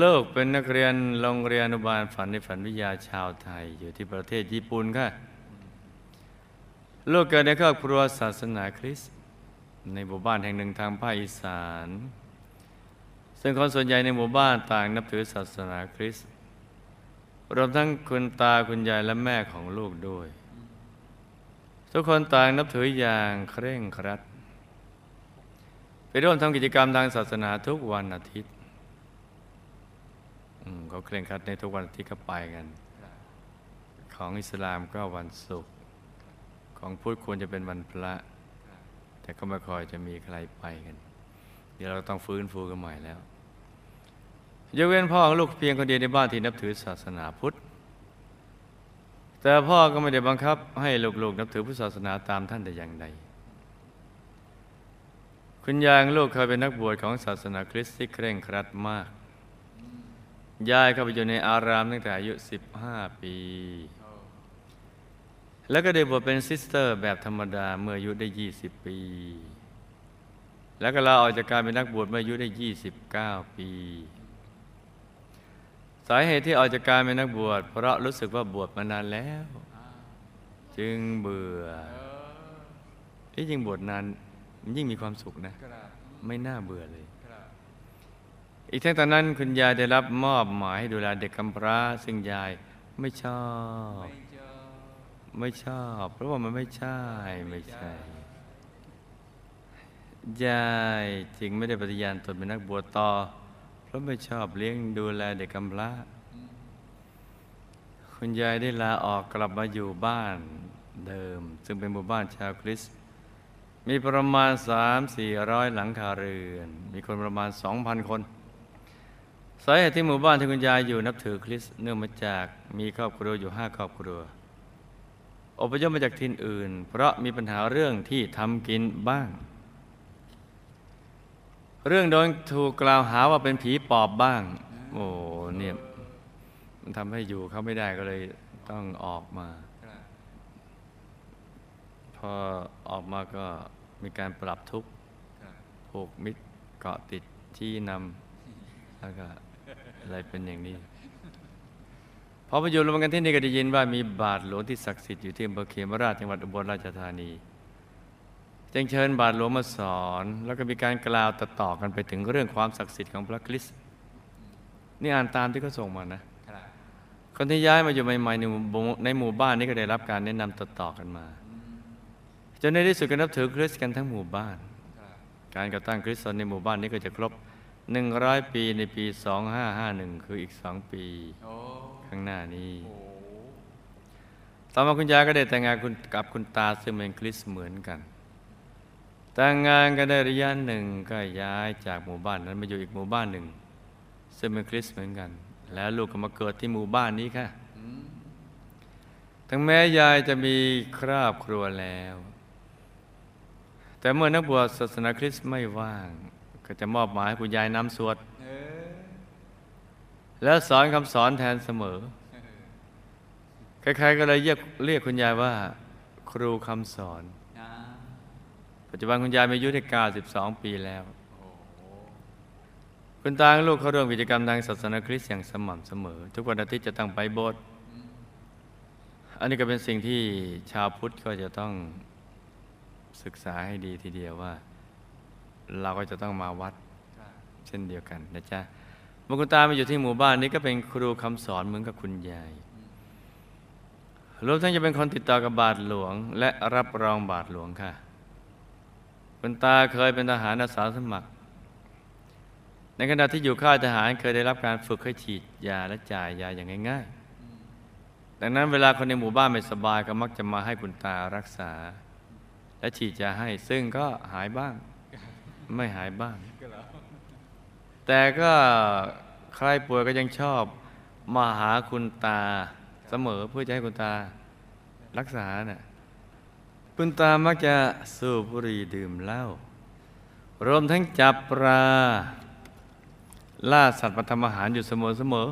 ลูกเป็นนักเรียนโรงเรียนอนุบาลฝันในฝันวิทยาชาวไทย อยู่ที่ประเทศญี่ปุ่นค่ะ ลูกเกิดในครอบครัวศาสนาคริสต์ในหมู่บ้านแห่งหนึ่งทางภาคอีสาน ซึ่งคนส่วนใหญ่ในหมู่บ้านต่างนับถือศาสนาคริสต์รวมทั้งคุณตาคุณยายและแม่ของลูกด้วย ทุกคนต่างนับถืออย่างเคร่งครัด ไปร่วมทำกิจกรรมทางศาสนาทุกวันอาทิตย์ เขาเคร่งครัดในทุกวันทิตย์ก็ไปกัน ของอิสลามก็วันศุกร์ของพุทธควรจะเป็นวันพระ แต่ก็ไม่คอยจะมีใครไปกัน เดี๋ยวเราต้องฟื้นฟูกันใหม่แล้วยกเว้นพ่อของลูกเพียงคนเดียวในบ้านที่นับถือศาสนาพุทธ แต่พ่อก็ไม่ได้บังคับให้ลูกๆนับถือพุทธศาสนาตามท่านแต่อย่างใด คุณยายลูกเคยเป็นนักบวชของศาสนาคริสต์ที่เคร่งครัดมาก ยายเข้าไปอยู่ในอารามตั้งแต่อายุ 15 ปี แล้วก็ได้บวชเป็นซิสเตอร์แบบธรรมดาเมื่ออายุได้ 20 ปี แล้วก็ลาออกจากการเป็นนักบวชเมื่ออายุได้ 29 ปี สาเหตุที่ออกจากการเป็นนักบวชเพราะรู้สึกว่าบวชมานานแล้ว จึงเบื่อที่จริงบวชนานยิ่งมีความสุขนะ ไม่น่าเบื่อเลย อีกทั้งตอนนั้นคุณยายได้รับมอบหมายให้ดูแลเด็กกำพร้า ซึ่งยายไม่ชอบ ไม่ชอบ เพราะว่ามันไม่ใช่ไม่ใช่ยายจึงไม่ได้ปฏิญาณตนเป็นนักบวชต่อ เพราะไม่ชอบเลี้ยงดูแลเด็กกำพร้า คุณยายได้ลาออกกลับมาอยู่บ้านเดิม ซึ่งเป็นหมู่บ้านชาวคริสต์มีประมาณ 3 4 0 0 หลังคาเรือน มีคนประมาณ 2,000 คน สาเหตุที่หมู่บ้านที่คุณยายอยู่นับถือคริสต์เนื่องมาจากมีครอบครัวอยู่ห้าครอบครัว อพยพมาจากถิ่นอื่น เพราะมีปัญหาเรื่องที่ทำกินบ้าง เรื่องโดนถูกกล่าวหาว่าเป็นผีปอบบ้าง โอ้เนี่ยมันทำให้อยู่เขาไม่ได้ก็เลยต้องออกมา พอออกมาก็มีการปรับทุกข์ผูกมิตรเกาะติดชี้นำแล้วก็ อะไรเป็นอย่างนี้พอไปอยู่รวมกันที่นี่ก็ได้ยินว่ามีบาทหลวงที่ศักดิ์สิทธิ์อยู่ที่อำเภอเขมราชจังหวัดอุบลราชธานี จึงเชิญบาทหลวงมาสอน แล้วก็มีการกล่าวต่อๆกันไปถึงเรื่องความศักดิ์สิทธิ์ของพระคริสต์นี่อ่านตามที่เขาส่งมานะคนที่ย้ายมาอยู่ใหม่ๆในหมู่ในหมู่บ้านนี้ก็ได้รับการแนะนำต่อๆกันมาจนในที่สุดก็นับถือคริสต์กันทั้งหมู่บ้าน การก่อตั้งคริสต์ในหมู่บ้านนี้ก็จะครบ 100ปีในปี2551คืออีก2ปีข้างหน้านี้ต่อมาคุณยายก็ได้แต่งงานคุณกับคุณตาซึ่งเป็นคริสต์เหมือนกัน แต่งงานกันได้ระยะหนึ่งก็ย้ายจากหมู่บ้านนั้นมาอยู่อีกหมู่บ้านหนึ่ง ซึ่งเป็นคริสต์เหมือนกัน แล้วลูกก็มาเกิดที่หมู่บ้านนี้ค่ะถึงแม้ยายจะมีครอบครัวแล้ว แต่เมื่อนักบวชศาสนาคริสต์ไม่ว่าง ก็จะมอบหมายให้คุณยายนำสวดแล้วสอนคำสอนแทนเสมอ ใครๆก็เลยเรียกเรียกคุณยายว่า ครูคำสอน ปัจจุบันคุณยายมีอายุได้92 ปีแล้ว คุณตาและลูกเขาร่วมกิจกรรมทางศาสนาคริสต์อย่างสม่ำเสมอ ทุกวันอาทิตย์จะต้องไปโบสถ์อันนี้ก็เป็นสิ่งที่ชาวพุทธก็จะต้องศึกษาให้ดีทีเดียวว่า เราก็จะต้องมาวัดเช่นเดียวกันนะจ๊ะเมื่อคุณตามาอยู่ที่หมู่บ้านนี้ก็เป็นครูคำสอนเหมือนกับคุณยายรวมทั้งจะเป็นคนติดต่อกับบาทหลวง และรับรองบาทหลวงค่ะ คุณตาเคยเป็นทหารอาสาสมัคร ในขณะที่อยู่ค่ายทหารเคยได้รับการฝึกให้ฉีดยาและจ่ายยาอย่างง่ายๆ ดังนั้นเวลาคนในหมู่บ้านไม่สบายก็มักจะมาให้คุณตารักษา และฉีดยาให้ซึ่งก็หายบ้าง ไม่หายบ้าง แต่ก็ใครป่วยก็ยังชอบมาหาคุณตาเสมอเพื่อจะให้คุณตารักษาน่ะคุณตามักจะสูบบุหรี่ดื่มเหล้ารวมทั้งจับปลาล่าสัตว์มาทำอาหารอยู่เสมอเสมอ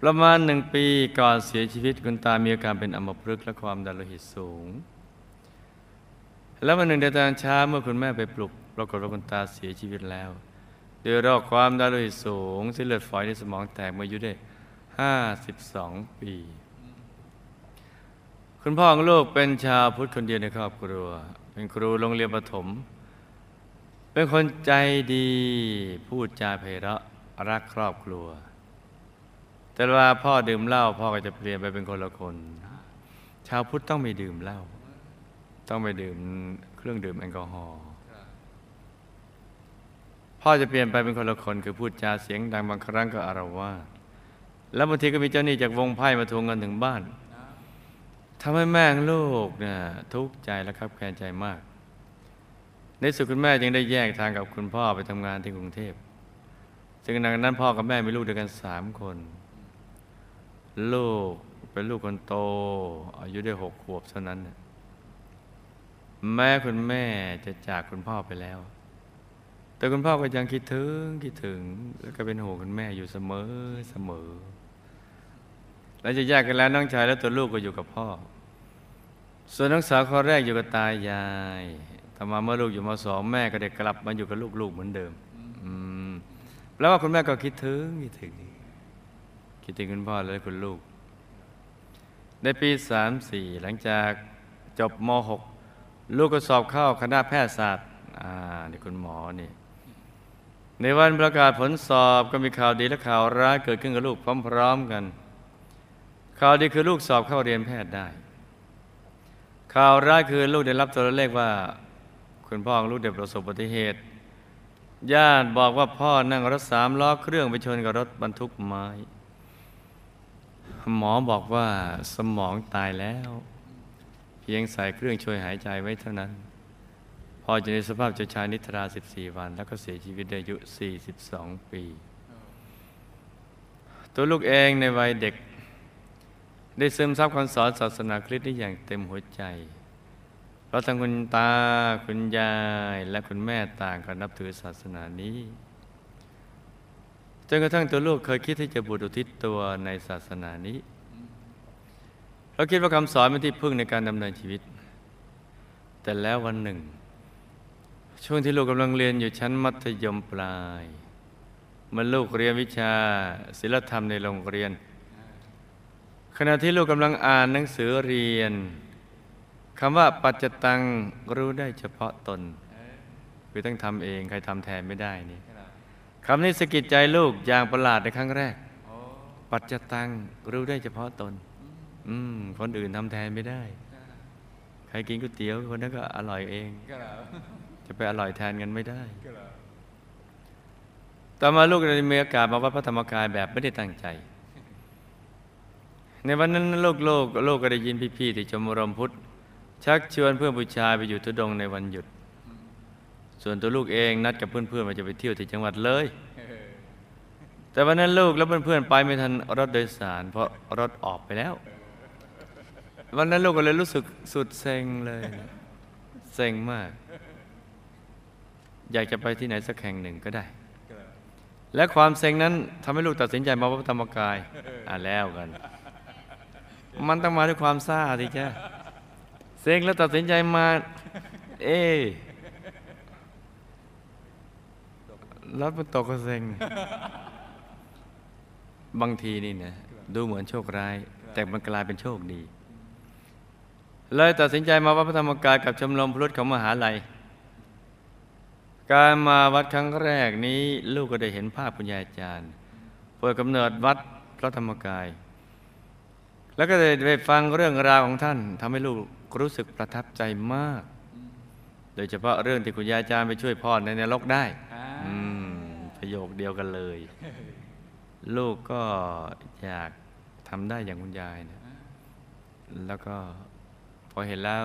ประมาณหนึ่งปีก่อนเสียชีวิตคุณตามีอาการเป็นอัมพฤกษ์และความดันโลหิตสูง แล้ววันหนึ่งเดือนตอนเช้าเมื่อคุณแม่ไปปลุกปรากฏว่าคุณตาเสียชีวิตแล้วด้วยโรคความดันโลหิตสูงเส้นเลือดฝอยในสมองแตกเมื่ออายุได้ 52 ปี คุณพ่อของลูกเป็นชาวพุทธคนเดียวในครอบครัว เป็นครูโรงเรียนประถม เป็นคนใจดีพูดจาไพเราะรักครอบครัว แต่เวลาพ่อดื่มเหล้าพ่อก็จะเปลี่ยนไปเป็นคนละคน ชาวพุทธต้องไม่ดื่มเหล้า ต้องไม่ดื่มเครื่องดื่มแอลกอฮอล์พ่อจะเปลี่ยนไปเป็นคนละคนคือพูดจาเสียงดังบางครั้งก็อารวาสแล้วบางทีก็มีเจ้าหนี้จากวงไพ่มาทวงเงินถึงบ้านทำให้แม่ลูกเนี่ยทุกข์ใจและครับแค้นใจมาก ในสุดคุณแม่จึงได้แยกทางกับคุณพ่อไปทำงานที่กรุงเทพซึ่งในนั้นพ่อกับแม่มีลูกด้วยกันสามคน ลูกเป็นลูกคนโต อายุได้หกขวบเท่านั้นน่ะ แม่คุณแม่จะจากคุณพ่อไปแล้ว แต่คุณพ่อก็ยังคิดถึงคิดถึง แล้วก็เป็นห่วงคุณแม่อยู่เสมอเสมอแล้วจะแยกกันแล้วน้องชายและตัวลูกก็อยู่กับพ่อ ส่วนน้องสาวคนแรกอยู่กับตายายต่อมาเมื่อลูกอยู่มสองแม่ก็ได้กลับมาอยู่กับลูกๆเหมือนเดิม อืมแล้วว่าคุณแม่ก็คิดถึงคิดถึงคิดถึงคุณพ่อและคุณลูก ในปีสามสี่หลังจากจบมหก ลูกก็สอบเข้าคณะแพทยศาสตร์อ่านี่คุณหมอนี่ ในวันประกาศผลสอบก็มีข่าวดีและข่าวร้ายเกิดขึ้นกับลูกพร้อม ๆกัน ข่าวดีคือลูกสอบเข้าเรียนแพทย์ได้ ข่าวร้ายคือลูกได้รับโทรเลขว่า คุณพ่อของลูกได้ประสบอุบัติเหตุ ญาติบอกว่าพ่อนั่งรถสามล้อเครื่องไปชนกับรถบรรทุกไม้ หมอบอกว่าสมองตายแล้ว พียงใส่เครื่องช่วยหายใจไว้เท่านั้นพ่อจะในสภาพเจ้าชายนิทรา 14 วัน แล้วก็เสียชีวิตอายุ 42 ปี ตัวลูกเองในวัยเด็ก ได้ซึมซับคำสอนศาสนาคริสต์ได้อย่างเต็มหัวใจ เพราะทั้งคุณตาคุณยายและคุณแม่ต่างก็นับถือศาสนานี้ จนกระทั่งตัวลูกเคยคิดที่จะบวชอุทิศตัวในศาสนานี้ เราคิดว่าคำสอนเป็นที่พึ่งในการดำเนินชีวิต แต่แล้ววันหนึ่ง ช่วงที่ลูกกำลังเรียนอยู่ชั้นมัธยมปลายเมื่อลูกเรียนวิชาศิลธรรมในโรงเรียน ขณะที่ลูกกำลังอ่านหนังสือเรียนคำว่าปัจจตังรู้ได้เฉพาะตนคือต้องทำเองใครทำแทนไม่ได้นี่คำนี้สะกิดใจลูกอย่างประหลาดในครั้งแรก ปัจจตังรู้ได้เฉพาะตน อืม คนอื่นทำแทนไม่ได้ ใครกินก๋วยเตี๋ยวคนนั้นก็อร่อยเอง จะไปอร่อยแทนกันไม่ได้ต่อมาลูกได้มีโอกาสมาวัดพระธรรมกายแบบไม่ได้ตั้งใจ ในวันนั้นโลกโลกโลกก็ได้ยินพี่ๆที่ชมรมพุทธ ชักชวนเพื่อนผู้ชายไปอยู่ทุดงในวันหยุด ส่วนตัวลูกเองนัดกับเพื่อนๆว่าจะไปเที่ยวที่จังหวัดเลย แต่วันนั้นลูกและเพื่อนๆไปไม่ทันรถโดยสาร เพราะรถออกไปแล้ว วันนั้นลูกก็เลยรู้สึกสุดเซ็งเลยเซ็งมาก อยากจะไปที่ไหนสักแห่งหนึ่งก็ได้ และความเซ็งนั้นทำให้ลูกตัดสินใจมาวัดพระธรรมกาย อ่าแล้วกัน มันต้องมาด้วยความซ่าสิจ้ะเซ็งแล้วตัดสินใจมา เอ๊ะรถมันตกก็เซ็ง บางทีนี่นะดูเหมือนโชคร้าย แต่มันกลายเป็นโชคดี เลยตัดสินใจมาวัดพระธรรมกายกับชมรมพุทธของมหาลัย การมาวัดครั้งแรกนี้ลูกก็ได้เห็นภาพคุณยายอาจารย์เปิดกำเนิดวัดพระธรรมกาย แล้วก็ได้ไปฟังเรื่องราวของท่านทำให้ลูกรู้สึกประทับใจมาก โดยเฉพาะเรื่องที่คุณยายอาจารย์ไปช่วยพ่อในนรกได้อประโยคเดียวกันเลย ลูกก็อยากทำได้อย่างคุณยายนะแล้วก็ อเห็นแล้ว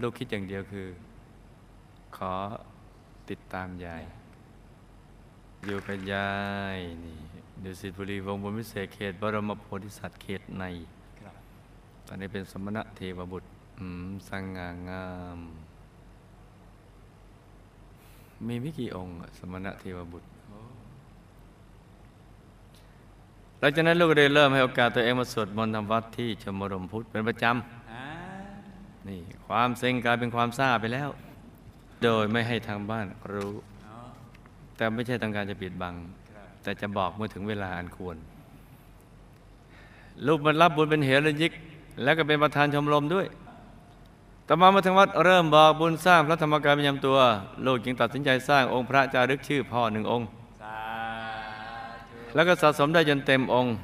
ลูกคิดอย่างเดียวคือ ขอติดตามยาย อยู่กับยายนี่ดุสิตบุรีวงศ์บุญวิเศษเขตบรมโพธิสัตว์เขตใน ตอนนี้เป็นสมณะเทวบุตรอืมสง่างาม มีไม่กี่องค์อะสมณะเทวบุตรหลังจากนั้นลูกก็ได้เริ่มให้โอกาสตัวเองมาสวดมนต์ทำวัดที่ชมรมพุทธเป็นประจำ นี่ความเซ็งกลายเป็นความซาไปแล้ว โดยไม่ให้ทางบ้านรู้ แต่ไม่ใช่ต้องการจะปิดบัง แต่จะบอกเมื่อถึงเวลาอันควร ลูกมันรับบุญเป็นเหรญยิก แล้วก็เป็นประธานชมรมด้วยต่อมามาถึงวัดเริ่มบอกบุญสร้างพระธรรมกายประจำตัว ลูกจึงตัดสินใจสร้างองค์พระจารึกชื่อพ่อหนึ่งองค์ แล้วก็สะสมได้จนเต็มองค์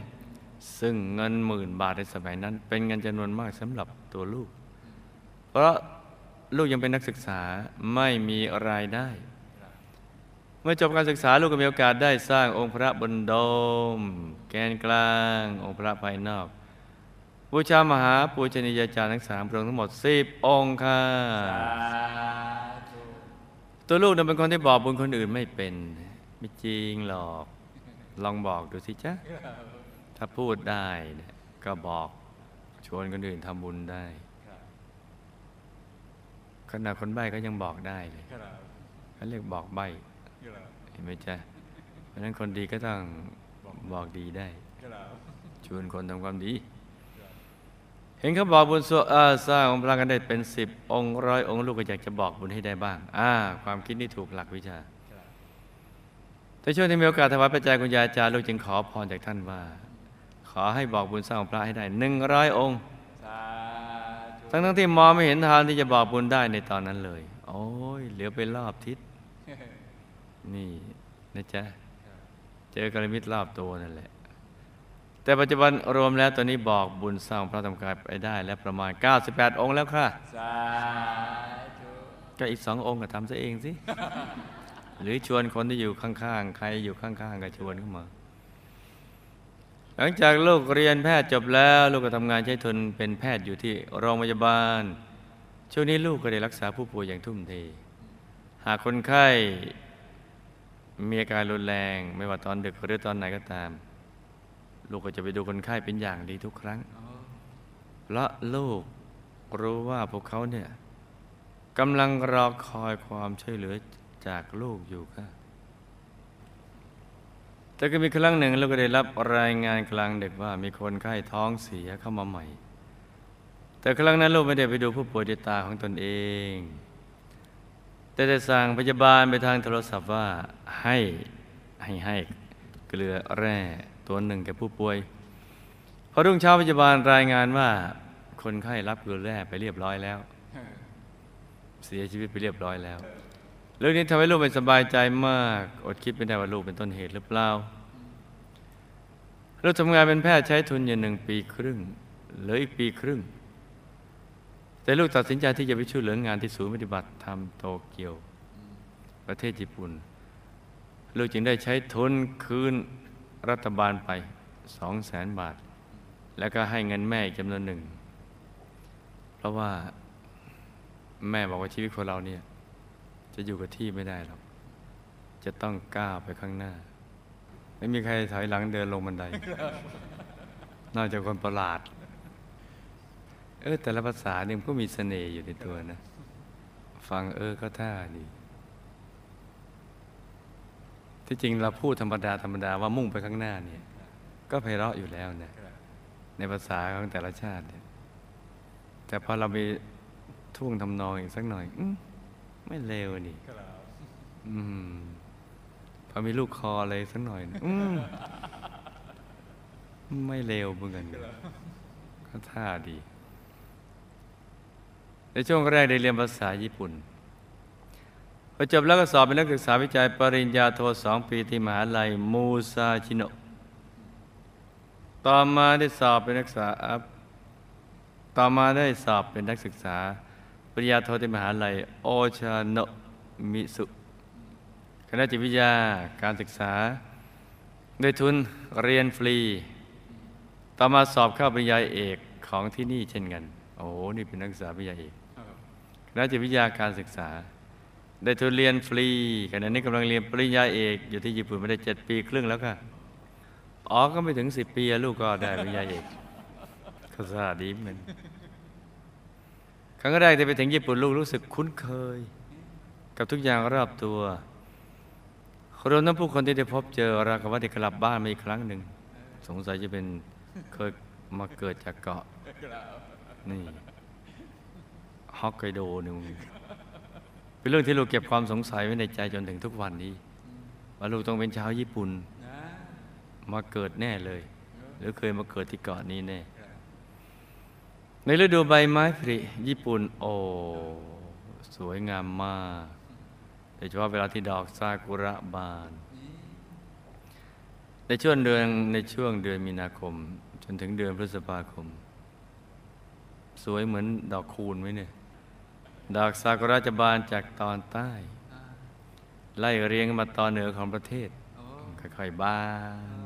ซึ่งเงินหมื่นบาทในสมัยนั้น เป็นเงินจำนวนมากสำหรับตัวลูก เพราะลูกยังเป็นนักศึกษาไม่มีรายได้ เมื่อจบการศึกษาลูกก็มีโอกาสได้สร้างองค์พระบนโดม แกนกลาง องค์พระภายนอกบูชามหาปูชนียาจารย์ทั้งสามพระองค์ทั้งหมดสิบองค์ค่ะตัวลูกนั้นเป็นคนที่บอกบุญคนอื่นไม่เป็น ไม่จริงหรอก ลองบอกดูสิจ๊ะ ถ้าพูดได้ก็บอกชวนคนอื่นทำบุญได้ ขนาดคนใบ้ก็ยังบอกได้เลยครับเขาเรียกบอกใบ้ครับเห็นไหมจ๊ะเพราะฉะนั้นคนดีก็ต้องบอกดีได้ครับชวนคนทำความดี เห็นเขาบอกบุญสวเอ่อสร้างองค์พระกันได้เป็นสิบองค์ร้อยองค์ลูกก็อยากจะบอกบุญให้ได้บ้าง อ่า ความคิดนี่ถูกหลักวิชาครับแต่ช่วงที่มีโอกาสถวายปัจจัยคุณยายอาจารย์ลูกจึงขอพรจากท่านว่า ขอให้บอกบุญสร้างองค์พระให้ได้หนึ่งร้อยองค์สาธุ ทั้งทั้งๆที่มองไม่เห็นทางที่จะบอกบุญได้ในตอนนั้นเลย โอ้ยเหลือไปรอบทิศ นี่นะจ๊ะ เจอกระมิตรรอบตัวนั่นแหละ แต่ปัจจุบันรวมแล้วตอนนี้บอกบุญสร้างพระธรรมกายไปได้ แล้วประมาณ 98 องค์แล้วค่ะ สาธุ ก็อีกสององค์ก็ทำซะเองสิ หรือชวนคนที่อยู่ข้างๆ ใครอยู่ข้างๆ ก็ชวนเข้ามา หลังจากลูกเรียนแพทย์จบแล้ว ลูกก็ทำงานใช้ทุนเป็นแพทย์อยู่ที่โรงพยาบาล ช่วงนี้ลูกก็ได้รักษาผู้ป่วยอย่างทุ่มเท หากคนไข้มีอาการรุนแรงไม่ว่าตอนดึกหรือตอนไหนก็ตาม ลูกก็จะไปดูคนไข้เป็นอย่างดีทุกครั้ง เพราะลูกรู้ว่าพวกเขาเนี่ยกำลังรอคอยความช่วยเหลือจากลูกอยู่ค่ะ แต่ก็มีครั้งหนึ่งลูกก็ได้รับรายงานกลางดึกว่ามีคนไข้ท้องเสียเข้ามาใหม่ แต่ครั้งนั้นลูกไม่ได้ไปดูผู้ป่วยด้วยตาของตนเอง แต่ได้สั่งพยาบาลไปทางโทรศัพท์ว่าให้ให้ให้เกลือแร่ตัวหนึ่งแก่ผู้ป่วยพอรุ่งเช้าพยาบาลรายงานว่า คนไข้รับเกลือแร่ไปเรียบร้อยแล้ว เสียชีวิตไปเรียบร้อยแล้ว เรื่องนี้ทำให้ลูกไม่สบายใจมาก อดคิดไม่ได้ว่าลูกเป็นต้นเหตุหรือเปล่าลูกทำงานเป็นแพทย์ใช้ทุนอยู่หนึ่งปีครึ่งเหลืออีกปีครึ่ง แต่ลูกตัดสินใจที่จะไปช่วยเหลืองานที่ศูนย์ปฏิบัติธรรมโตเกียว ประเทศญี่ปุ่น ลูกจึงได้ใช้ทุนคืนรัฐบาลไปสองแสนบาท แล้วก็ให้เงินแม่อีกจำนวนหนึ่ง เพราะว่าแม่บอกว่าชีวิตของเราเนี่ย จะอยู่กับที่ไม่ได้หรอก จะต้องก้าวไปข้างหน้า ไม่มีใครถอยหลังเดินลงบันได นอกจากคนประหลาด เออ แต่ละภาษาเนี่ยมันก็มีเสน่ห์อยู่ในตัวนะ ฟังเออก็ท่าดีที่จริงเราพูดธรรมดาธรรมดาว่ามุ่งไปข้างหน้าเนี่ย ก็ไพเราะอยู่แล้วนะครับในภาษาของแต่ละชาติเนี่ยแต่พอเราไปท่วงทำนองอีกสักหน่อยอม ไม่เลวนี่ครับอืมพอมีลูกคออะไรสักหน่อยอืมไม่เลวเหมือนกันก็ท่าดี ในช่วงแรกได้เรียนภาษาญี่ปุ่นพอจบแล้วก็สอบเป็นนักศึกษาวิจัยปริญญาโทสองปีที่มหาลัยมูซาชิโนะต่อมาได้สอบเป็นนักศึกษา ต่อมาได้สอบเป็นนักศึกษา ปริญญาโทที่มหาลัย โอชาโนมิสุคณะจิตวิทยาการศึกษา ด้วยทุนเรียนฟรี ต่อมาสอบเข้าปริญญาเอกของที่นี่เช่นกัน โอ้โห นี่เป็นนักศึกษาปริญญาเอกคณะจิตวิทยาการศึกษา ได้ทุนเรียนฟรีขณะนี้กำลังเรียนปริญญาเอก อยู่ที่ญี่ปุ่นมาได้เจ็ดปีครึ่งแล้วค่ะอ๋อก็ไม่ถึงสิบปีลูกก็ได้ปริญญาเอกก็สาดีเหมือน ครั้งแรกที่ไปถึงญี่ปุ่นลูกรู้สึกคุ้นเคย กับทุกอย่างรอบตัวรวมทั้งผู้คนที่ได้พบเจอราวกับว่าได้กลับบ้านมาอีกครั้งหนึ่ง สงสัยจะเป็นเคยมาเกิดจากเกาะ นี่ฮอกไกโดนี่มึงเป็นเรื่องที่ลูกเก็บความสงสัยไว้ในใจจนถึงทุกวันนี้ ว่าลูกต้องเป็นชาวญี่ปุ่น มาเกิดแน่เลย หรือเคยมาเกิดที่เกาะนี้แน่ ในฤดูใบไม้ผลิญี่ปุ่นโอ้สวยงามมากโดยเฉพาะเวลาที่ดอกซากุระบาน ในช่วงเดือนในช่วงเดือนมีนาคม จนถึงเดือนพฤษภาคม สวยเหมือนดอกคูณไหมเนี่ย ดอกซากุระจะบานจากตอนใต้ ไล่เรียงมาตอนเหนือของประเทศค่อยๆบา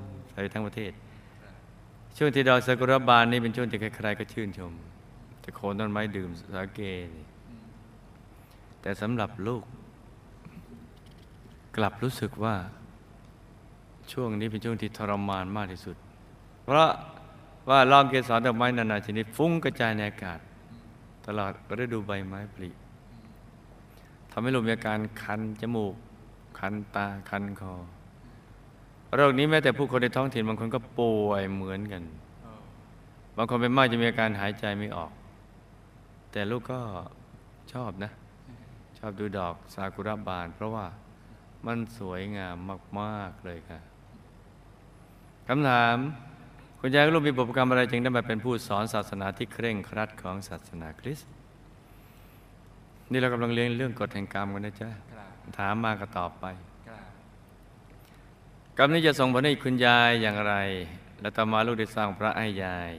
นไปทั้งประเทศ ช่วงที่ดอกซากุระบานนี่เป็นช่วงที่ใครๆก็ชื่นชม แต่โคนต้นไม้ดื่มสาเกนี่แต่สำหรับลูก กลับรู้สึกว่า ช่วงนี้เป็นช่วงที่ทรมานมากที่สุด เพราะว่าลองเกสรดอกไม้นานาชนิดฟุ้งกระจายในอากาศ ตลอดฤดูใบไม้ผลิทำให้ลูกมีอาการคันจมูก คันตาคันคอ โรคนี้แม้แต่ผู้คนในท้องถิ่นบางคนก็ป่วยเหมือนกันโอ้บางคนเป็นมากจะมีอาการหายใจไม่ออก แต่ลูกก็ชอบนะ ชอบดูดอกซากุระบาน เพราะว่ามันสวยงามมาก ๆ เลยค่ะคำถาม คุณยายกับลูกมีบุพกรรมอะไรจึงได้มาเป็นผู้สอนศาสนาที่เคร่งครัดของศาสนาคริสต์นี่เรากำลังเรียนเรื่องกฎแห่งกรรมกันนะจ๊ะครับถามมาก็ตอบไปครับ กรรมนี้จะส่งผลให้คุณยายอย่างไร และต่อมาลูกได้สร้างพระให้ยาย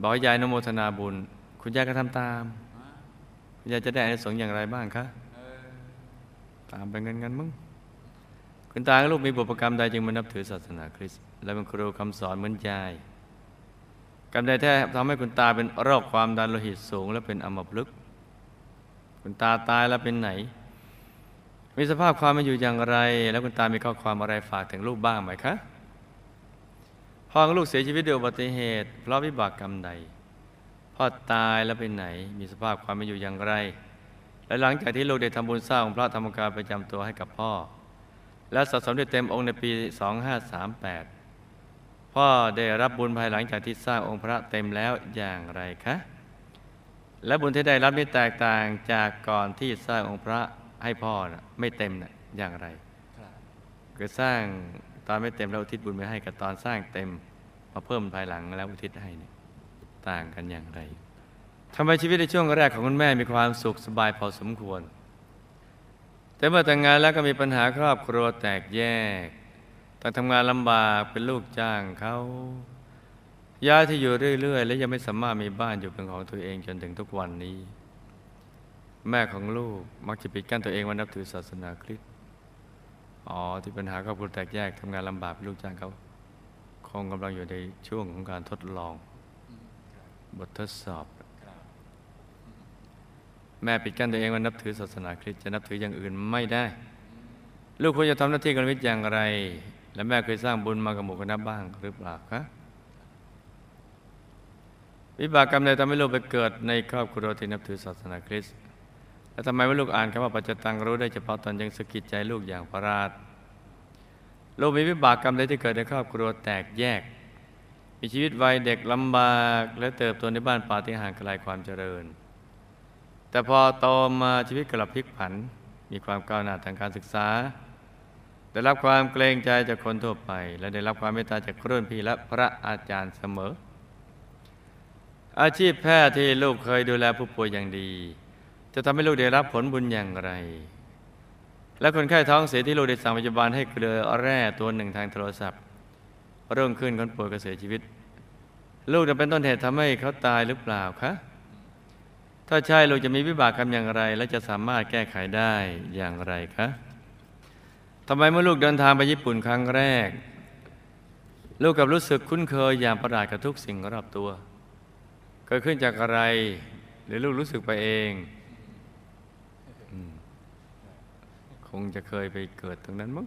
บอกให้ยายนโมทนาบุญ คุณยายก็ทำตาม คุณยายจะได้อานิสงส์อย่างไรบ้างคะตามไปเงินกันมึงคุณตาลูกมีบุพกรรมใดจึงมานับถือศาสนาคริสต์และเป็นครูคำสอนเหมือนยายกรรมใดแท้ทำให้คุณตาเป็นโรคความดันโลหิตสูง และเป็นอัมพฤกษ์คุณตาตายแล้วเป็นไหน มีสภาพความเป็นอยู่อย่างไร แล้วคุณตามีข้อความอะไรฝากถึงลูกบ้างไหมคะพ่อของลูกเสียชีวิตด้วยอุบัติเหตุ เพราะวิบากกรรมใด พ่อตายแล้วเป็นไหน มีสภาพความเป็นอยู่อย่างไร และหลังจากที่ลูกได้ทำบุญสร้างองค์พระธรรมกายประจำตัวให้กับพ่อ และสะสมได้เต็มองค์ในปี 2538 พ่อได้รับบุญภายหลังจากที่สร้างองค์พระเต็มแล้วอย่างไรคะ และบุญที่ได้รับนี่แตกต่างจากก่อนที่สร้างองค์พระ ให้พ่อนะไม่เต็มนะอย่างไรครับคือสร้างตอนไม่เต็มแล้วอุทิศบุญไปให้กับตอนสร้างเต็มมาเพิ่มภายหลังแล้วอุทิศให้เนี่ยต่างกันอย่างไรทำไมชีวิตในช่วงแรกของคุณแม่มีความสุขสบายพอสมควร แต่เมื่อแต่งงานแล้วก็มีปัญหาครอบครัวแตกแยกต้องทำงานลำบากเป็นลูกจ้างเขาย้ายที่อยู่เรื่อย ๆ และยังไม่สามารถมีบ้านอยู่เป็นของตัวเองจนถึงทุกวันนี้ แม่ของลูกมักจะปิดกั้นตัวเองว่านับถือศาสนาคริสต์อ๋อที่ปัญหาครอบครัวแตกแยกทำงานลำบากลูกจ้างเขาคงกำลังอยู่ในช่วงของการทดลอง บททดสอบ แม่ปิดกั้นตัวเองว่านับถือศาสนาคริสต์จะนับถืออย่างอื่นไม่ได้ ลูกควรจะทำหน้าที่กันวิทย์อย่างไร และแม่เคยสร้างบุญมากับหมู่คณะบ้างหรือเปล่าคะวิบากกรรมใดทำให้ลูกไปเกิดในครอบครัวที่นับถือศาสนาคริสต์ และทำไมว่าลูกอ่านคำว่าปัจจตังรู้ได้เฉพาะตอนยังสะกิดใจลูกอย่างประหลาดลูกมีวิบากกรรมใดที่เกิดในครอบครัวแตกแยก มีชีวิตวัยเด็กลำบาก และเติบโตในบ้านป่าที่ห่างไกลความเจริญ แต่พอโตมาชีวิตกลับพลิกผัน มีความก้าวหน้าทางการศึกษา ได้รับความเกรงใจจากคนทั่วไป และได้รับความเมตตาจากครุ่นพี่และพระอาจารย์เสมอ อาชีพแพทย์ที่ลูกเคยดูแลผู้ป่วยอย่างดี จะทำให้ลูกได้รับผลบุญอย่างไร และคนไข้ท้องเสียที่ลูกได้สั่งพยาบาลให้เกลือแร่ตัวหนึ่งทางโทรศัพท์ เริ่มขึ้นคนป่วยก็เสียชีวิต ลูกจะเป็นต้นเหตุทำให้เขาตายหรือเปล่าคะถ้าใช่ลูกจะมีวิบากกรรมอย่างไร และจะสามารถแก้ไขได้อย่างไรคะทำไมเมื่อลูกเดินทางไปญี่ปุ่นครั้งแรก ลูกกับรู้สึกคุ้นเคยอย่างประหลาดกับทุกสิ่งรอบตัว เกิดขึ้นจากอะไร หรือลูกรู้สึกไปเองอืม คงจะเคยไปเกิดตรงนั้นมั้ง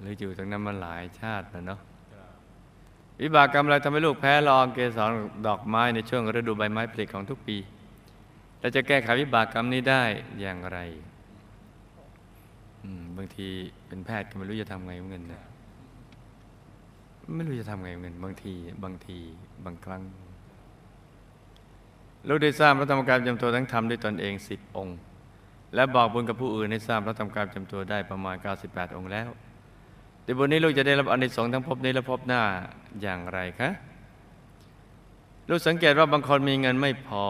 หรืออยู่ตรงนั้นมาหลายชาติแล้วเนาะครับวิบากกรรมอะไรทำให้ลูกแพ้ละอองเกสรดอกไม้ในช่วงฤดูใบไม้ผลิของทุกปีและจะแก้ไขวิบากกรรมนี้ได้อย่างไรอืมบางทีเป็นแพทย์ก็ไม่รู้จะทำไงเหมือนกันนะไม่รู้จะทำไงเหมือนกันบางทีบางทีบางครั้งลูกได้สร้างพระธรรมกายประจำตัวทั้งทำด้วยตนเองสิบองค์ และบอกบุญกับผู้อื่นให้ทราบและทำการจำตัวได้ประมาณ 98 องค์แล้วในบุญนี้ลูกจะได้รับอนิสงส์ทั้งภพนี้และภพหน้าอย่างไรคะลูกสังเกตว่าบางคนมีเงินไม่พอ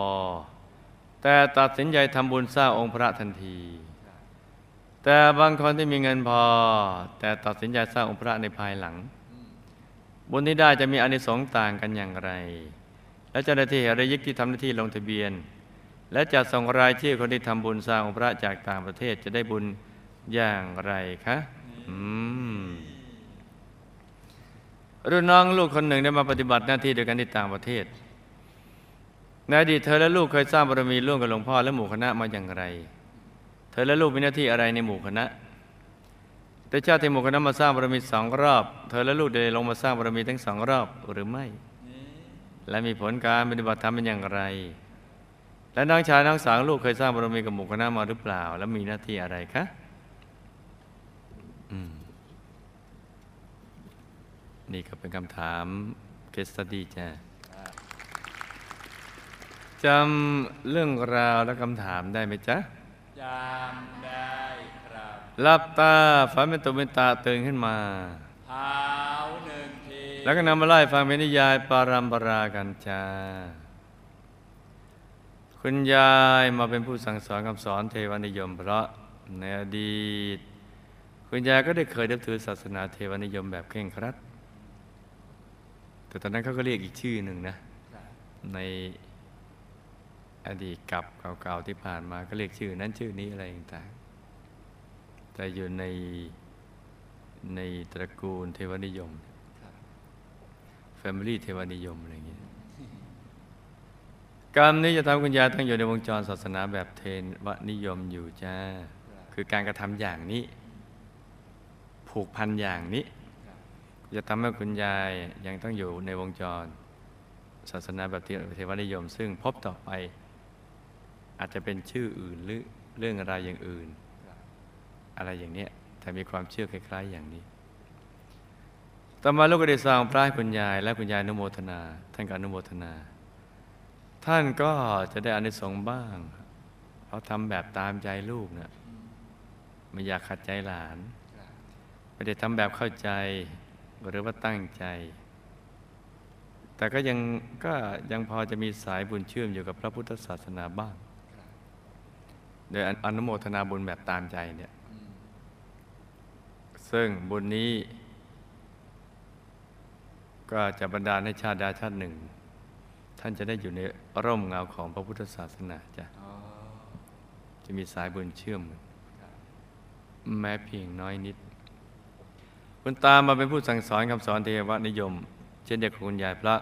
แต่ตัดสินใจทำบุญสร้างองค์พระทันที แต่บางคนที่มีเงินพอ แต่ตัดสินใจสร้างองค์พระในภายหลัง บุญที่ได้จะมีอนิสงส์ต่างกันอย่างไร และเจ้าหน้าที่ระยิกที่ทำหน้าที่ลงทะเบียน และจัดส่งรายชื่อคนที่ทำบุญสร้างพระจากต่างประเทศจะได้บุญอย่างไรคะรุ่นน้องลูกคนหนึ่งได้มาปฏิบัติหน้าที่เดียวกันที่ต่างประเทศในอดีตเธอและลูกเคยสร้างบารมีร่วมกับหลวงพ่อและหมู่คณะมาอย่างไร เธอและลูกมีหน้าที่อะไรในหมู่คณะแต่ชาติที่หมู่คณะมาสร้างบารมีสองรอบ เธอและลูกได้ลงมาสร้างบารมีทั้งสองรอบหรือไม่ และมีผลการปฏิบัติธรรมเป็นอย่างไร และน้องชายน้องสาวลูกเคยสร้างบารมีกับหมู่คณะมาหรือเปล่า และมีหน้าที่อะไรคะอืมนี่ก็เป็นคำถามเกสตดีจ้ะจำเรื่องราวและคำถามได้ไหมจ๊ะจำได้ครับหลับตาฝันเป็นตุเป็นตาตื่นขึ้นมาเท้าหนึ่งทีแล้วก็นำมาไล่ฟังเป็นนิยายปารัมปรากันจ้า คุณยายมาเป็นผู้สั่งสอนคำสอนเทวนิยม เพราะในอดีต คุณยายก็ได้เคยนับถือศาสนาเทวนิยมแบบเคร่งครัด แต่ตอนนั้นเขาก็เรียกอีกชื่อหนึ่งนะ ในอดีตกับเก่าๆที่ผ่านมาก็เรียกชื่อนั้นชื่อนี้อะไรต่างๆแต่อยู่ในในตระกูลเทวนิยม Family เทวนิยมอะไรอย่างเงี้ย กรรมนี้จะทำคุณยายต้องอยู่ในวงจรศาสนาแบบเทวนิยมอยู่จ้า คือการกระทำอย่างนี้ ผูกพันอย่างนี้ จะทำให้คุณยายยังต้องอยู่ในวงจร ศาสนาแบบเทวนิยม ซึ่งพบต่อไป อาจจะเป็นชื่ออื่นหรือเรื่องอะไรอย่างอื่น อะไรอย่างเนี้ยแต่มีความเชื่อคล้าย ๆ อย่างนี้ต่อมาลูกก็ได้สร้างพระคุณยายและคุณยายนุโมทนา ท่านก็นุโมทนา ท่านก็จะได้อานิสงส์บ้างเพราะทำแบบตามใจลูกนะไม่อยากขัดใจหลาน ไม่ได้ทำแบบเข้าใจหรือว่าตั้งใจ แต่ก็ยังก็ยังพอจะมีสายบุญเชื่อมอยู่กับพระพุทธศาสนาบ้าง โดยอนุโมทนาบุญแบบตามใจเนี่ย ซึ่งบุญนี้ ก็จะบรรดาให้ชาติใดชาติหนึ่ง ท่านจะได้อยู่ในร่มเงาของพระพุทธศาสนาจ้ะอ๋อจะมีสายบุญเชื่อม แม้เพียงน้อยนิด คุณตามมาเป็นผู้สั่งสอนคำสอนเทวนิยม เช่นเดียวกับคุณยายพระ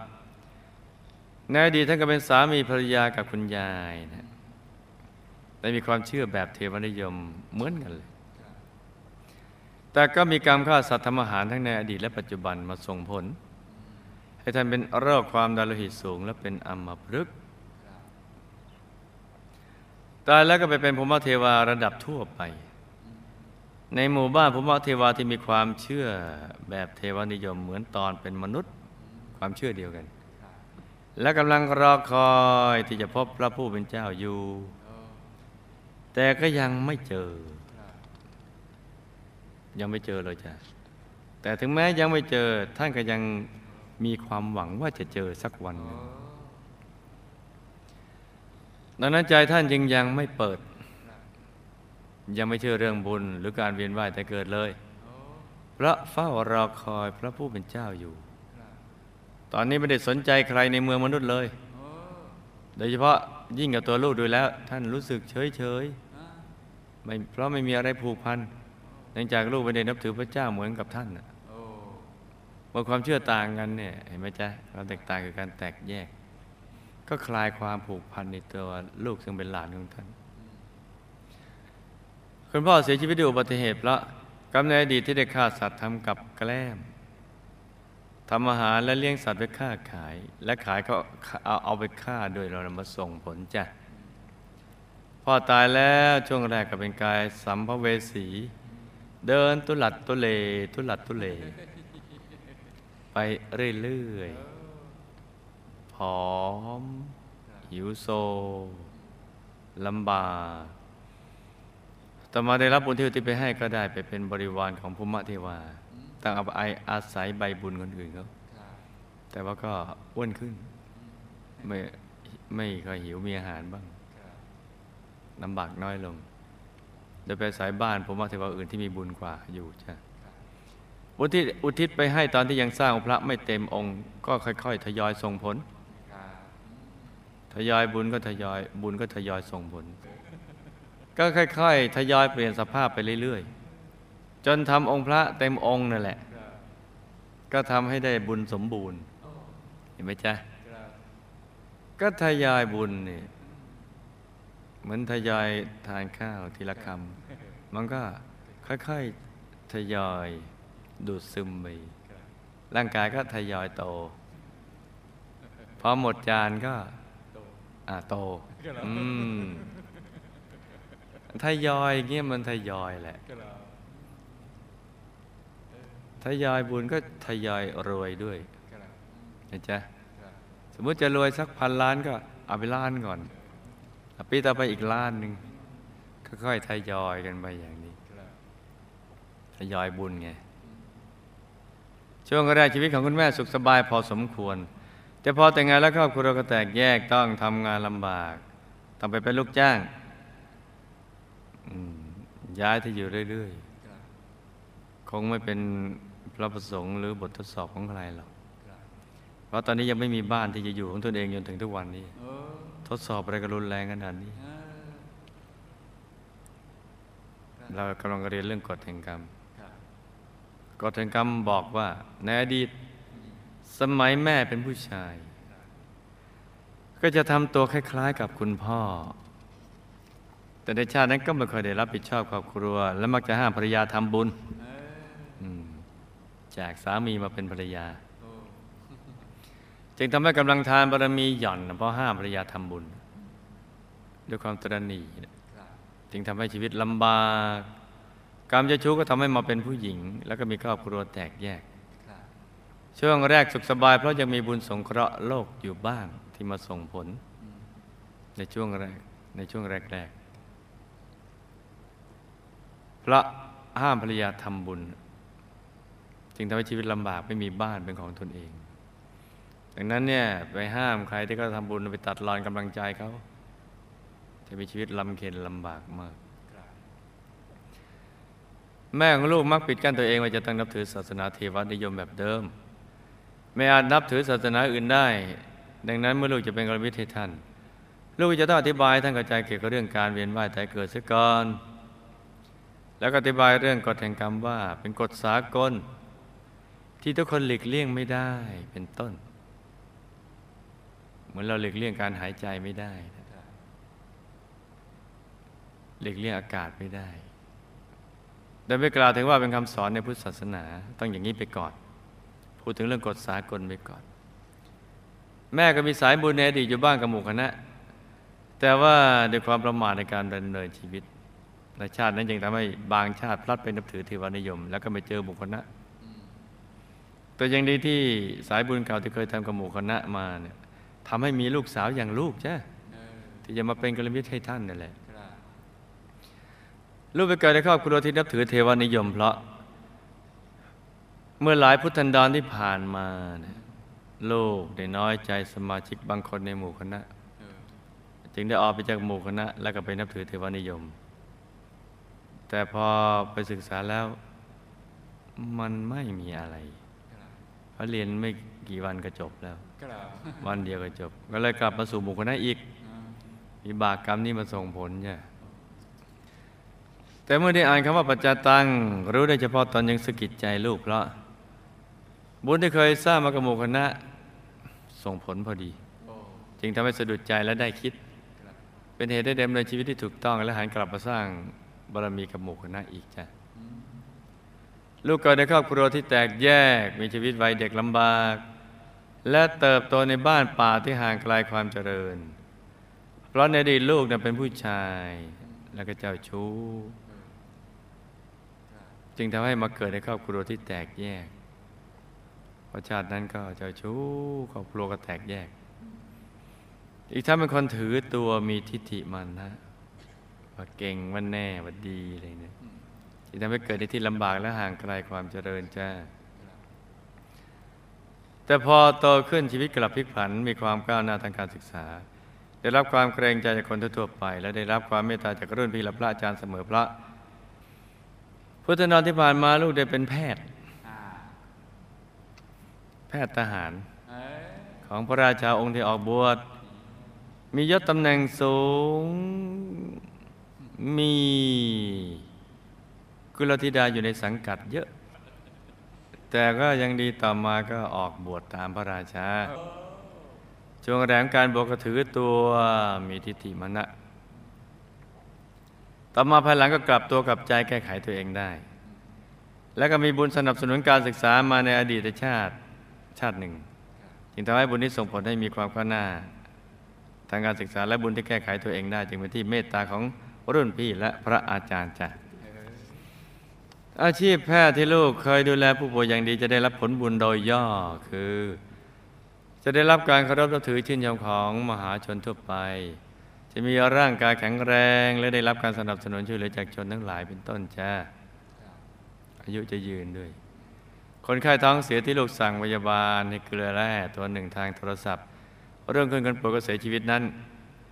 ในอดีตท่านก็เป็นสามีภรรยากับคุณยายนะแต่มีความเชื่อแบบเทวนิยมเหมือนกันเลย แต่ก็มีกรรมฆ่าสัตว์ทำอาหารทั้งในอดีตและปัจจุบันมาส่งผล ให้ท่านเป็นโรคความดันโลหิตสูง และเป็นอัมพฤกษ์ตายแล้วก็ไปเป็นภูมิเทวาระดับทั่วไป ในหมู่บ้านภูมิเทวาที่มีความเชื่อแบบเทวนิยมเหมือนตอนเป็นมนุษย์ความเชื่อเดียวกัน และกำลังรอคอยที่จะพบพระผู้เป็นเจ้าอยู่ แต่ก็ยังไม่เจอ ยังไม่เจอเลยจ้ะแต่ถึงแม้ยังไม่เจอท่านก็ยัง มีความหวังว่าจะเจอสักวันหนึ่งดังนั้นใจท่านจึงยังไม่เปิด ยังไม่เชื่อเรื่องบุญหรือการเวียนว่ายแต่เกิดเลยพระเฝ้ารอคอยพระผู้เป็นเจ้าอยู่ ตอนนี้ไม่ได้สนใจใครในเมืองมนุษย์เลย โดยเฉพาะยิ่งกับตัวลูกดูแล้ว ท่านรู้สึกเฉยเฉยไม่เพราะไม่มีอะไรผูกพันเนื่องจากลูกไม่ได้นับถือพระเจ้าเหมือนกับท่านนะ โอ้เมื่อความเชื่อต่างกันเนี่ยเห็นไหมจ๊ะความแตกต่างคือการแตกแยก ก็คลายความผูกพันในตัวลูกซึ่งเป็นหลานของท่านคุณพ่อเสียชีวิตด้วยอุบัติเหตุเพราะกรรมในอดีตที่ได้ฆ่าสัตว์ทำกับแกล้มทำอาหารและเลี้ยงสัตว์ไปฆ่าขาย และขายก็เอาเอาไปฆ่าโดยเรานำมาส่งผลจ้ะพ่อตายแล้วช่วงแรกก็เป็นกายสัมภเวสี เดินตุลัดตุเล ตุลัดตุเล ไปเรื่อยๆ ผอม หิวโซ ลำบากต่อมาได้รับบุญที่อุทิศไปให้ก็ได้ไปเป็นบริวารของภูมิเทวาต่างเอาไปอาศัยใบบุญคนอื่นเขาแต่ว่าก็อ้วนขึ้น ไม่ไม่ค่อยหิวมีอาหารบ้างลำบากน้อยลงโดยไปอายบ้านภูมิเทวาอื่นที่มีบุญกว่าอยู่จ้ะครั บุญที่อุทิศไปให้ตอนที่ยังสร้างองค์พระไม่เต็มองค์ ก็ค่อย ๆ ทยอยส่งผล ทยอยบุญก็ทยอยบุญก็ทยอยส่งผล ก็ค่อย ๆ ทยอยเปลี่ยนสภาพไปเรื่อย ๆ จนทำองค์พระเต็มองค์นั่นแหละ ก็ทำให้ได้บุญสมบูรณ์ เห็นไหมจ๊ะก็ทยอยบุญนี่เหมือนทยอยทานข้าวทีละคำมันก็ค่อย ๆ ทยอย ดูดซึมไปร่างกายก็ทยอยโต พอหมดจานก็โตอ่าโตครับอืมทยอยเงี้ยมันทยอยแหละครับทยอยบุญก็ทยอยรวยด้วยครับนะจ๊ะครับสมมุติจะรวยสักพันล้านก็เอาไปล้านก่อนอะปีต่อไปอีกล้านหนึ่งค่อยๆทยอยกันไปอย่างนี้ครับทยอยบุญไง ช่วงแรกชีวิตของคุณแม่สุขสบายพอสมควร แต่พอแต่งงานแล้วครอบครัวก็แตกแยกต้องทำงานลำบาก ต้องไปเป็นลูกจ้างย้ายที่อยู่เรื่อยๆ คงไม่เป็นพระประสงค์หรือบททดสอบของใครหรอก เพราะตอนนี้ยังไม่มีบ้านที่จะอยู่ของตนเองจนถึงทุกวันนี้ ทดสอบอะไรก็รุนแรงขนาดนี้ เรากำลังเรียนเรื่องกฎแห่งกรรม กฎแห่งกรรมบอกว่าในอดีตสมัยแม่เป็นผู้ชาย ก็จะทำตัวคล้ายๆกับคุณพ่อ แต่ในชาตินั้นก็ไม่เคยได้รับผิดชอบครอบครัว และมักจะห้ามภรรยาทำบุญจากสามีมาเป็นภรรยา จึงทำให้กำลังทานบารมีหย่อนเพราะห้ามภรรยาทำบุญ ด้วยความตระหนี่ครับจึงทำให้ชีวิตลำบาก กรรมเจ้าชู้ก็ทำให้มาเป็นผู้หญิง แล้วก็มีครอบครัวแตกแยกครับช่วงแรกสุขสบาย เพราะยังมีบุญสงเคราะห์โลกอยู่บ้างที่มาส่งผลอืมในช่วงแรกในช่วงแรกแรกๆเพราะห้ามภรรยาทำบุญ จึงทำให้ชีวิตลำบากไม่มีบ้านเป็นของตนเอง ดังนั้นเนี่ยไปห้ามใครที่เขาทำบุญไปตัดรอนกำลังใจเขา จะมีชีวิตลำเค็ญลำบากมากครับ แม่ของลูกมักปิดกั้นตัวเองว่าจะต้องนับถือศาสนาเทวนิยมแบบเดิม ไม่อาจนับถือศาสนาอื่นได้ ดังนั้นเมื่อลูกจะเป็นกรมิตรให้ท่าน ลูกจะต้องอธิบายท่านเข้าใจเกี่ยวกับเรื่องการเวียนว่ายตายเกิดเสียก่อน แล้วก็อธิบายเรื่องกฎแห่งกรรมว่าเป็นกฎสากล ที่ทุกคนหลีกเลี่ยงไม่ได้เป็นต้น เหมือนเราหลีกเลี่ยงการหายใจไม่ได้หลีกเลี่ยงอากาศไม่ได้ โดยไม่กล่าวถึงว่าเป็นคำสอนในพุทธศาสนา ต้องอย่างนี้ไปก่อน พูดถึงเรื่องกฎสากลไปก่อน แม่ก็มีสายบุญในอดีตอยู่บ้างกับหมู่คณะ แต่ว่าด้วยความประมาทในการดำเนินชีวิตในชาตินั้นยังทำให้บางชาติพลัดไปนับถือเทวานิยม แล้วก็ไม่เจอหมู่คณะแต่ยังดีที่สายบุญเก่าที่เคยทำกับหมู่คณะมาเนี่ยทำให้มีลูกสาวอย่างลูกจ้ะที่จะมาเป็นกัลยาณมิตรให้ท่านนั่นแหละ ลูกไปเกิดในครอบครัวที่นับถือเทวานิยมเพราะ เมื่อหลายพุทธันดรที่ผ่านมาเนี่ยลูกได้น้อยใจสมาชิกบางคนในหมู่คณะเออจึงได้ออกไปจากหมู่คณะ แล้วก็ไปนับถือเทวานิยม แต่พอไปศึกษาแล้ว มันไม่มีอะไรครับเพราะเรียนไม่กี่วันก็จบแล้วครับวันเดียวก็จบ ก็เลยกลับมาสู่หมู่คณะอีกเออมีบากกรรมนี้มาส่งผลใช่ แต่เมื่อได้อ่านคำว่าปัจจตัง รู้ได้เฉพาะตอนยังสะกิดใจลูกเพราะ บุญที่เคยสร้างมากับหมู่คณะส่งผลพอดี จึงทำให้สะดุดใจและได้คิด เป็นเหตุได้เดำเนินชีวิตที่ถูกต้อง และหันกลับมาสร้างบารมีกับหมู่คณะอีกจ้ะลูกเกิดในครอบครัวที่แตกแยก มีชีวิตวัยเด็กลำบาก และเติบโตในบ้านป่าที่ห่างไกลความเจริญ เพราะในอดีตลูกเป็นผู้ชาย แล้วก็เจ้าชู้ จึงทำให้มาเกิดในครอบครัวที่แตกแยกเพราะชาตินั้นก็เจ้าชู้ครอบครัวก็แตกแยก อีกทั้งเป็นคนถือตัวมีทิฏฐิมันนะว่าเก่งว่าแน่ว่าดีอะไรเนี่ยที่ทำให้เกิดในที่ลำบากและห่างไกลความเจริญจ้าแต่พอโตขึ้นชีวิตกลับพลิกผันมีความก้าวหน้าทางการศึกษา ได้รับความเกรงใจจากคนทั่วไป และได้รับความเมตตาจากรุ่นพี่และพระอาจารย์เสมอพระ พุทธนอนที่ผ่านมาลูกได้เป็นแพทย์ แพทย์ทหารอของพระราชาองค์ที่ออกบวชมียศตำแหน่งสูง มีกุลธิดาอยู่ในสังกัดเยอะ แต่ก็ยังดีต่อมาก็ออกบวชตามพระราชาช่วงแรมการบวชก็ถือตัวมีทิฏฐิมณะ ต่อมาภายหลังก็กลับตัวกลับใจแก้ไขตัวเองได้ แล้วก็มีบุญสนับสนุนการศึกษามาในอดีตชาติชาติหนึ่ง จึงทำให้บุญนี้ส่งผลให้มีความก้าวหน้า ทางการศึกษาและบุญที่แก้ไขตัวเองได้ จึงเป็นที่เมตตาของรุ่นพี่และพระอาจารย์จ้ะอาชีพแพทย์ที่ลูกเคยดูแลผู้ป่วยอย่างดีจะได้รับผลบุญโดยย่อคือ จะได้รับการเคารพนับถือชื่นชมของมหาชนทั่วไป จะมีร่างกายแข็งแรง และได้รับการสนับสนุนช่วยเหลือจากชนทั้งหลายเป็นต้นจ้าอายุจะยืนด้วย คนไข้ท้องเสียที่ลูกสั่งพยาบาลให้เกลือแร่ตัวหนึ่งทางโทรศัพท์ เรื่องคนคนป่วยก็เสียชีวิตนั้น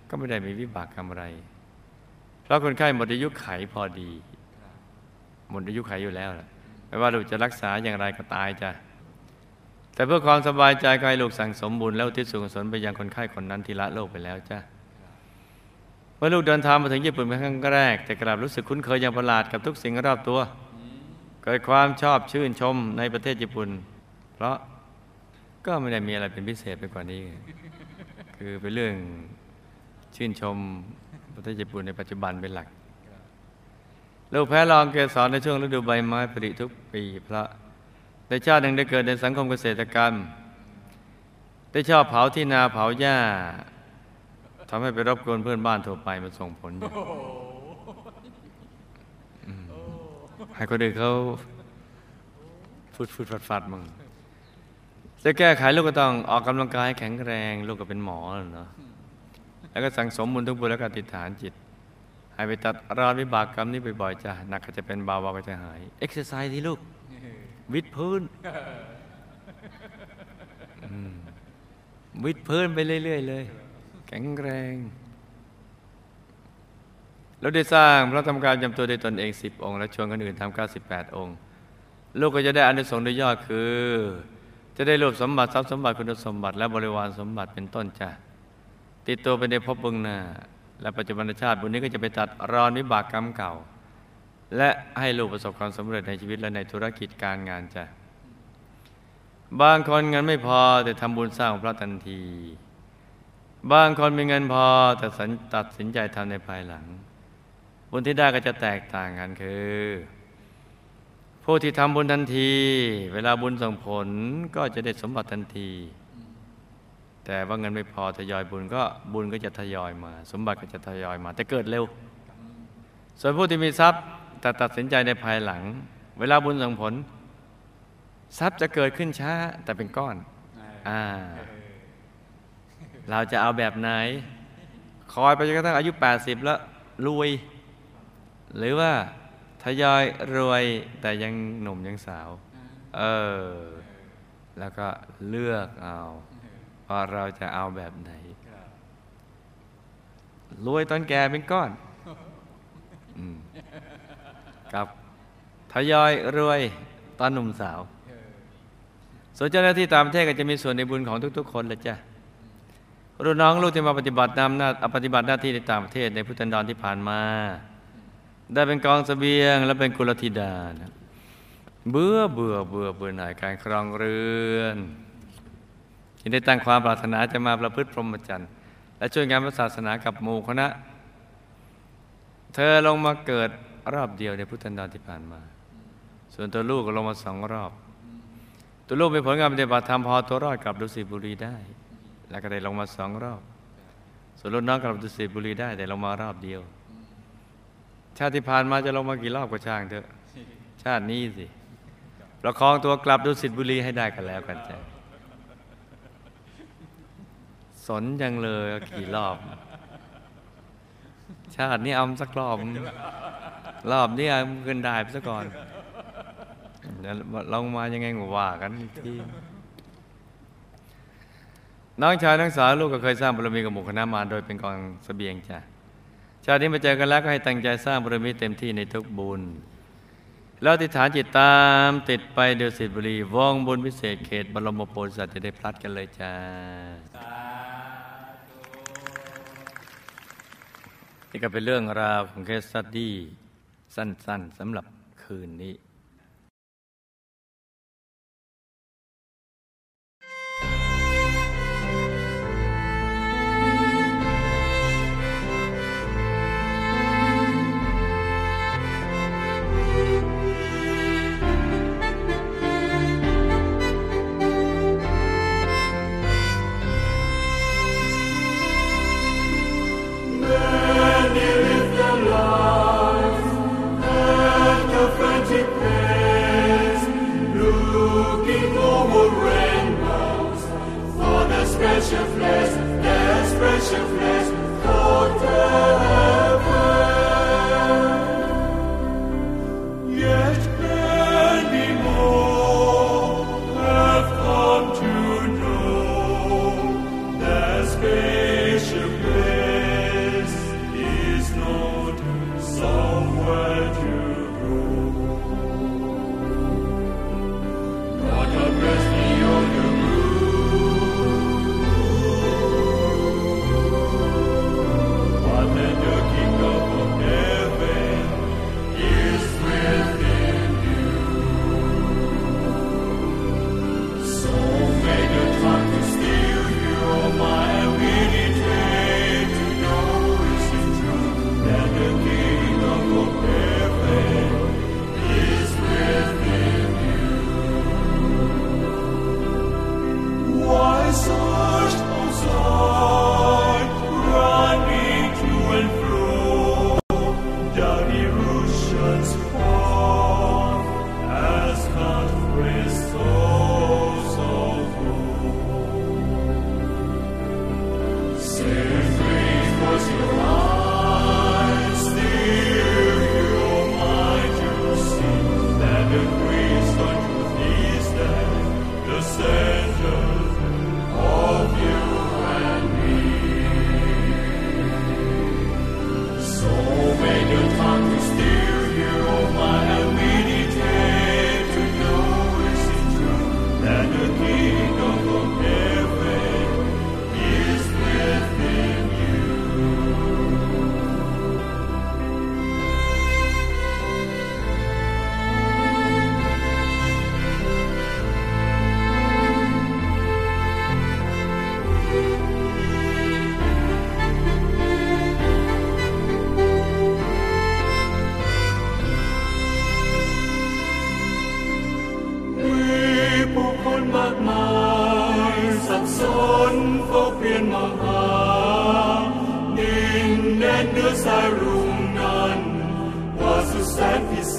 ก็ไม่ได้มีวิบากกรรมอะไร เพราะคนไข้หมดอายุไขพอดี หมดอายุไขอยู่แล้วล่ะไม่ว่าลูกจะรักษาอย่างไรก็ตายจ้ะแต่เพื่อความสบายใจก็ให้ลูกสั่งสมบุญแล้วที่ส่วนกุศลไปยังคนไข้คนนั้นที่ละโลกไปแล้วจ้ะ เมื่อลูกเดินทางมาถึงญี่ปุ่นเป็นครั้งแรก แต่กลับรู้สึกคุ้นเคยอย่างประหลาดกับทุกสิ่งรอบตัว เกิดความชอบชื่นชมในประเทศญี่ปุ่น เพราะก็ไม่ได้มีอะไรเป็นพิเศษไปกว่านี้ คือเป็นเรื่องชื่นชมประเทศญี่ปุ่นในปัจจุบันเป็นหลัก ลูกแพ้ลองเกสรในช่วงฤดูใบไม้ผลิทุกปีเพราะในชาติหนึ่งได้เกิดในสังคมเกษตรกรรม ได้ชอบเผาที่นาเผาหญ้า ทำให้ไปรบกวนเพื่อนบ้านทั่วไปมันส่งผลอยู่อืมให้คนอื่นเขาฟุดฟุดฟัดฟัดมั่งจะแก้ไขลูกก็ต้องออกกำลังกายให้แข็งแรงลูกก็เป็นหมอแล้วเนาะแล้วก็สั่งสมบุญทุกบุญแล้วก็อธิษฐานจิตให้ไปตัดรอนวิบากกรรมนี้บ่อยๆจ้ะหนักก็จะเป็นเบาๆก็จะหายเอ็กซ์ไซส์ที่ลูก วิดพื้นอืมวิดพื้นไปเรื่อย ๆ เลย แข็งแรงเราได้สร้างพระธรรมกายประจำตัวด้วยตนเองสิบองค์ และชวนคนอื่นทำเก้าสิบแปดองค์ ลูกก็จะได้อานิสงส์โดยยอดคือ จะได้รวบสมบัติทรัพย์สมบัติคุณสมบัติ และบริวารสมบัติเป็นต้นจ้ะติดตัวไปในภพบื้องหน้าและปัจจุบันชาติบุญนี้ก็จะไปตัดรอนวิบากกรรมเก่า และให้ลูกประสบความสำเร็จในชีวิตและในธุรกิจการงานจ้ะบางคนเงินไม่พอแต่ทำบุญสร้างพระทันที บางคนมีเงินพอแต่สัญตัดสินใจทำในภายหลัง บุญที่ได้ก็จะแตกต่างกันคือ ผู้ที่ทำบุญทันที เวลาบุญส่งผลก็จะได้สมบัติทันที แต่ว่าเงินไม่พอทยอยบุญก็บุญก็จะทยอยมา สมบัติก็จะทยอยมา แต่เกิดเร็ว ส่วนผู้ที่มีทรัพย์แต่ตัดสินใจในภายหลัง เวลาบุญส่งผล ทรัพย์จะเกิดขึ้นช้าแต่เป็นก้อนอ่า เราจะเอาแบบไหน คอยไปจนกระทั่งอายุ 80 แล้วรวย หรือว่าทยอยรวยแต่ยังหนุ่มยังสาว เออ แล้วก็เลือกเอาว่าเราจะเอาแบบไหน รวยตอนแก่เป็นก้อนอกับทยอยรวยตอนหนุ่มสาว ส่วนเจ้าหน้าที่ตามประเทศก็จะมีส่วนในบุญของทุก ๆ คนละจ้ะ รุ่นน้องลูกที่มาปฏิบัตินำหน้าปฏิบัติหน้าที่ในต่างประเทศในพุทธันดรที่ผ่านมา ได้เป็นกองเสบียง และเป็นกุลธิดาเบื่อเบื่อเบื่อเบื่อหน่ายการครองเรือนที่ได้ตั้งความปรารถนาจะมาประพฤติพรหมจรรย์ และช่วยงานพระศาสนากับหมู่คณะ เธอลงมาเกิดรอบเดียวในพุทธันดรที่ผ่านมา ส่วนตัวลูกก็ลงมาสองรอบ ตัวลูกมีผลงานปฏิบัติธรรมพอตัวรอดกลับดุสิตบุรีได้ แล้วก็ได้ลงมาสองรอบ ส่วนรุ่นน้องกลับดุสิตบุรีได้แต่ลงมารอบเดียว ชาติที่ผ่านมาจะลงมากี่รอบก็ช่างเถอะ ชาตินี้สิประคองตัวกลับดุสิตบุรีให้ได้กันแล้วกันจ้ะสนจังเลยกี่รอบ ชาตินี้เอาสักรอบ รอบนี้เอาขึ้นได้ไปซะก่อนเดี๋ยวลงมายังไงก็ว่ากันอีกที น้องชายน้องสาวลูกก็เคยสร้างบารมีกับหมู่คณะมาโดยเป็นกองเสบียงจ้ะชาตินี้มาเจอกันแล้วก็ให้ตั้งใจสร้างบารมีเต็มที่ในทุกบุญแล้วติฐานจิตตามติดไปเดือดสิบุรีวองบุญพิเศษเขตบรมโพธิสัตว์จะได้พลัดกันเลยจ้านี่ก็เป็นเรื่องราวของเคสสตดี้สั้นๆสำหรับคืนนี้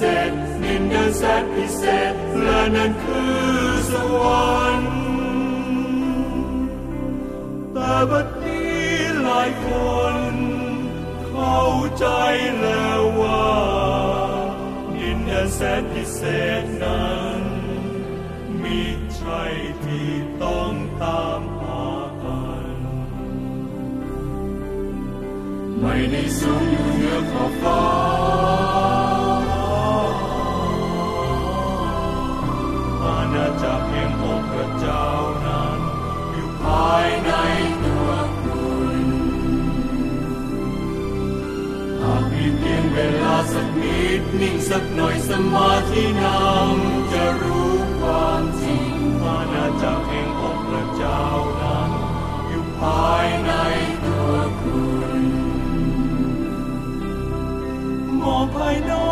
เศษดินแดนแสนพิเศษและนั่นคือสวรรค์แต่บัดนี้หลายคนเข้าใจแล้วว่าดินแดนแสนพิเศษนั้นมิใช่ที่ต้องตามหากันไม่ได้สูงอยู่เหนือขอบฟ้า เวลาสักนิดนิ่งสักหน่อยสมาธินำจะรู้ความจริงอาณาจักรแห่งองค์พระเจ้านั้นอยู่ภายในตัวคุณมองภายนอก